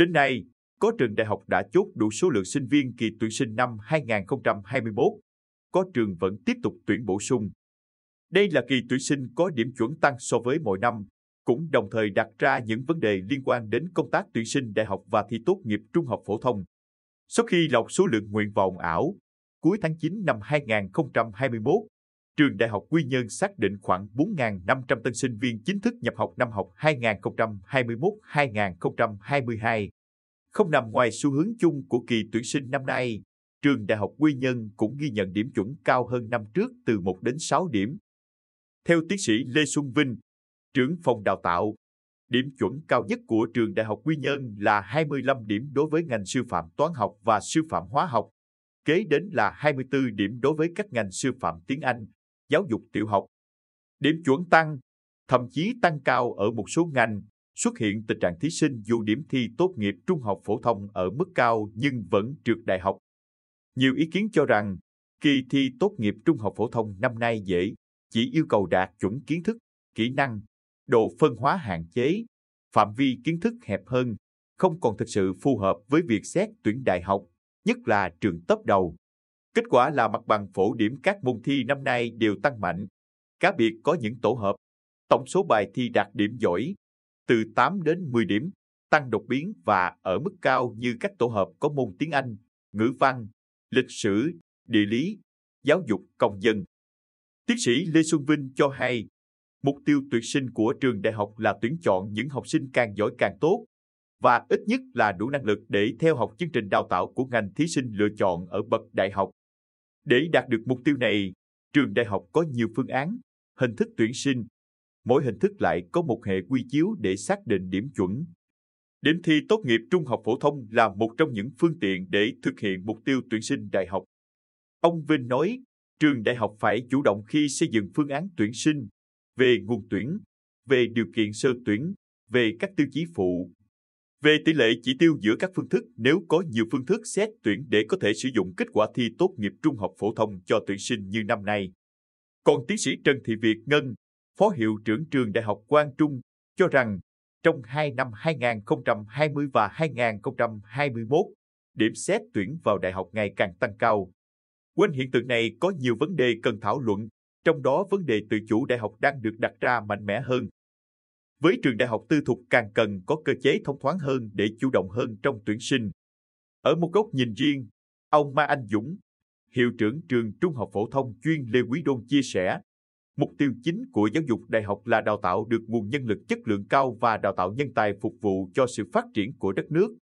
Đến nay, có trường đại học đã chốt đủ số lượng sinh viên kỳ tuyển sinh năm 2021. Có trường vẫn tiếp tục tuyển bổ sung. Đây là kỳ tuyển sinh có điểm chuẩn tăng so với mọi năm, cũng đồng thời đặt ra những vấn đề liên quan đến công tác tuyển sinh đại học và thi tốt nghiệp trung học phổ thông. Sau khi lọc số lượng nguyện vọng ảo, cuối tháng 9 năm 2021, trường Đại học Quy Nhơn xác định khoảng 4.500 tân sinh viên chính thức nhập học năm học 2021-2022. Không nằm ngoài xu hướng chung của kỳ tuyển sinh năm nay, trường Đại học Quy Nhơn cũng ghi nhận điểm chuẩn cao hơn năm trước từ 1 đến 6 điểm. Theo tiến sĩ Lê Xuân Vinh, trưởng phòng đào tạo, điểm chuẩn cao nhất của trường Đại học Quy Nhơn là 25 điểm đối với ngành sư phạm toán học và sư phạm hóa học, kế đến là 24 điểm đối với các ngành sư phạm tiếng Anh, giáo dục tiểu học. Điểm chuẩn tăng, thậm chí tăng cao ở một số ngành, xuất hiện tình trạng thí sinh dù điểm thi tốt nghiệp trung học phổ thông ở mức cao nhưng vẫn trượt đại học. Nhiều ý kiến cho rằng, kỳ thi tốt nghiệp trung học phổ thông năm nay dễ, chỉ yêu cầu đạt chuẩn kiến thức, kỹ năng, độ phân hóa hạn chế, phạm vi kiến thức hẹp hơn, không còn thực sự phù hợp với việc xét tuyển đại học, nhất là trường top đầu. Kết quả là mặt bằng phổ điểm các môn thi năm nay đều tăng mạnh. Cá biệt có những tổ hợp, tổng số bài thi đạt điểm giỏi, từ 8 đến 10 điểm, tăng đột biến và ở mức cao như các tổ hợp có môn tiếng Anh, ngữ văn, lịch sử, địa lý, giáo dục công dân. Tiến sĩ Lê Xuân Vinh cho hay, mục tiêu tuyển sinh của trường đại học là tuyển chọn những học sinh càng giỏi càng tốt, và ít nhất là đủ năng lực để theo học chương trình đào tạo của ngành thí sinh lựa chọn ở bậc đại học. Để đạt được mục tiêu này, trường đại học có nhiều phương án, hình thức tuyển sinh. Mỗi hình thức lại có một hệ quy chiếu để xác định điểm chuẩn. Điểm thi tốt nghiệp trung học phổ thông là một trong những phương tiện để thực hiện mục tiêu tuyển sinh đại học. Ông Vinh nói, trường đại học phải chủ động khi xây dựng phương án tuyển sinh, về nguồn tuyển, về điều kiện sơ tuyển, về các tiêu chí phụ, về tỷ lệ chỉ tiêu giữa các phương thức nếu có nhiều phương thức xét tuyển để có thể sử dụng kết quả thi tốt nghiệp trung học phổ thông cho tuyển sinh như năm nay. Còn tiến sĩ Trần Thị Việt Ngân, Phó Hiệu trưởng trường Đại học Quang Trung, cho rằng trong hai năm 2020 và 2021, điểm xét tuyển vào đại học ngày càng tăng cao. Quên hiện tượng này có nhiều vấn đề cần thảo luận, trong đó vấn đề tự chủ đại học đang được đặt ra mạnh mẽ hơn với trường đại học tư thục càng cần có cơ chế thông thoáng hơn để chủ động hơn trong tuyển sinh. Ở một góc nhìn riêng, ông Ma Anh Dũng, hiệu trưởng trường Trung học phổ thông chuyên Lê Quý Đôn chia sẻ, mục tiêu chính của giáo dục đại học là đào tạo được nguồn nhân lực chất lượng cao và đào tạo nhân tài phục vụ cho sự phát triển của đất nước.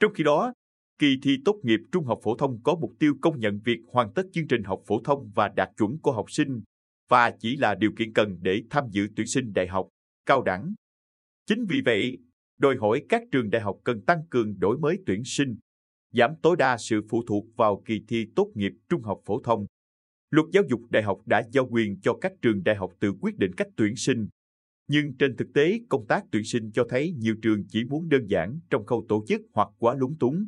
Trong khi đó, kỳ thi tốt nghiệp trung học phổ thông có mục tiêu công nhận việc hoàn tất chương trình học phổ thông và đạt chuẩn của học sinh và chỉ là điều kiện cần để tham dự tuyển sinh đại học cao đẳng. Chính vì vậy, đòi hỏi các trường đại học cần tăng cường đổi mới tuyển sinh, giảm tối đa sự phụ thuộc vào kỳ thi tốt nghiệp trung học phổ thông. Luật giáo dục đại học đã giao quyền cho các trường đại học tự quyết định cách tuyển sinh. Nhưng trên thực tế, công tác tuyển sinh cho thấy nhiều trường chỉ muốn đơn giản trong khâu tổ chức hoặc quá lúng túng.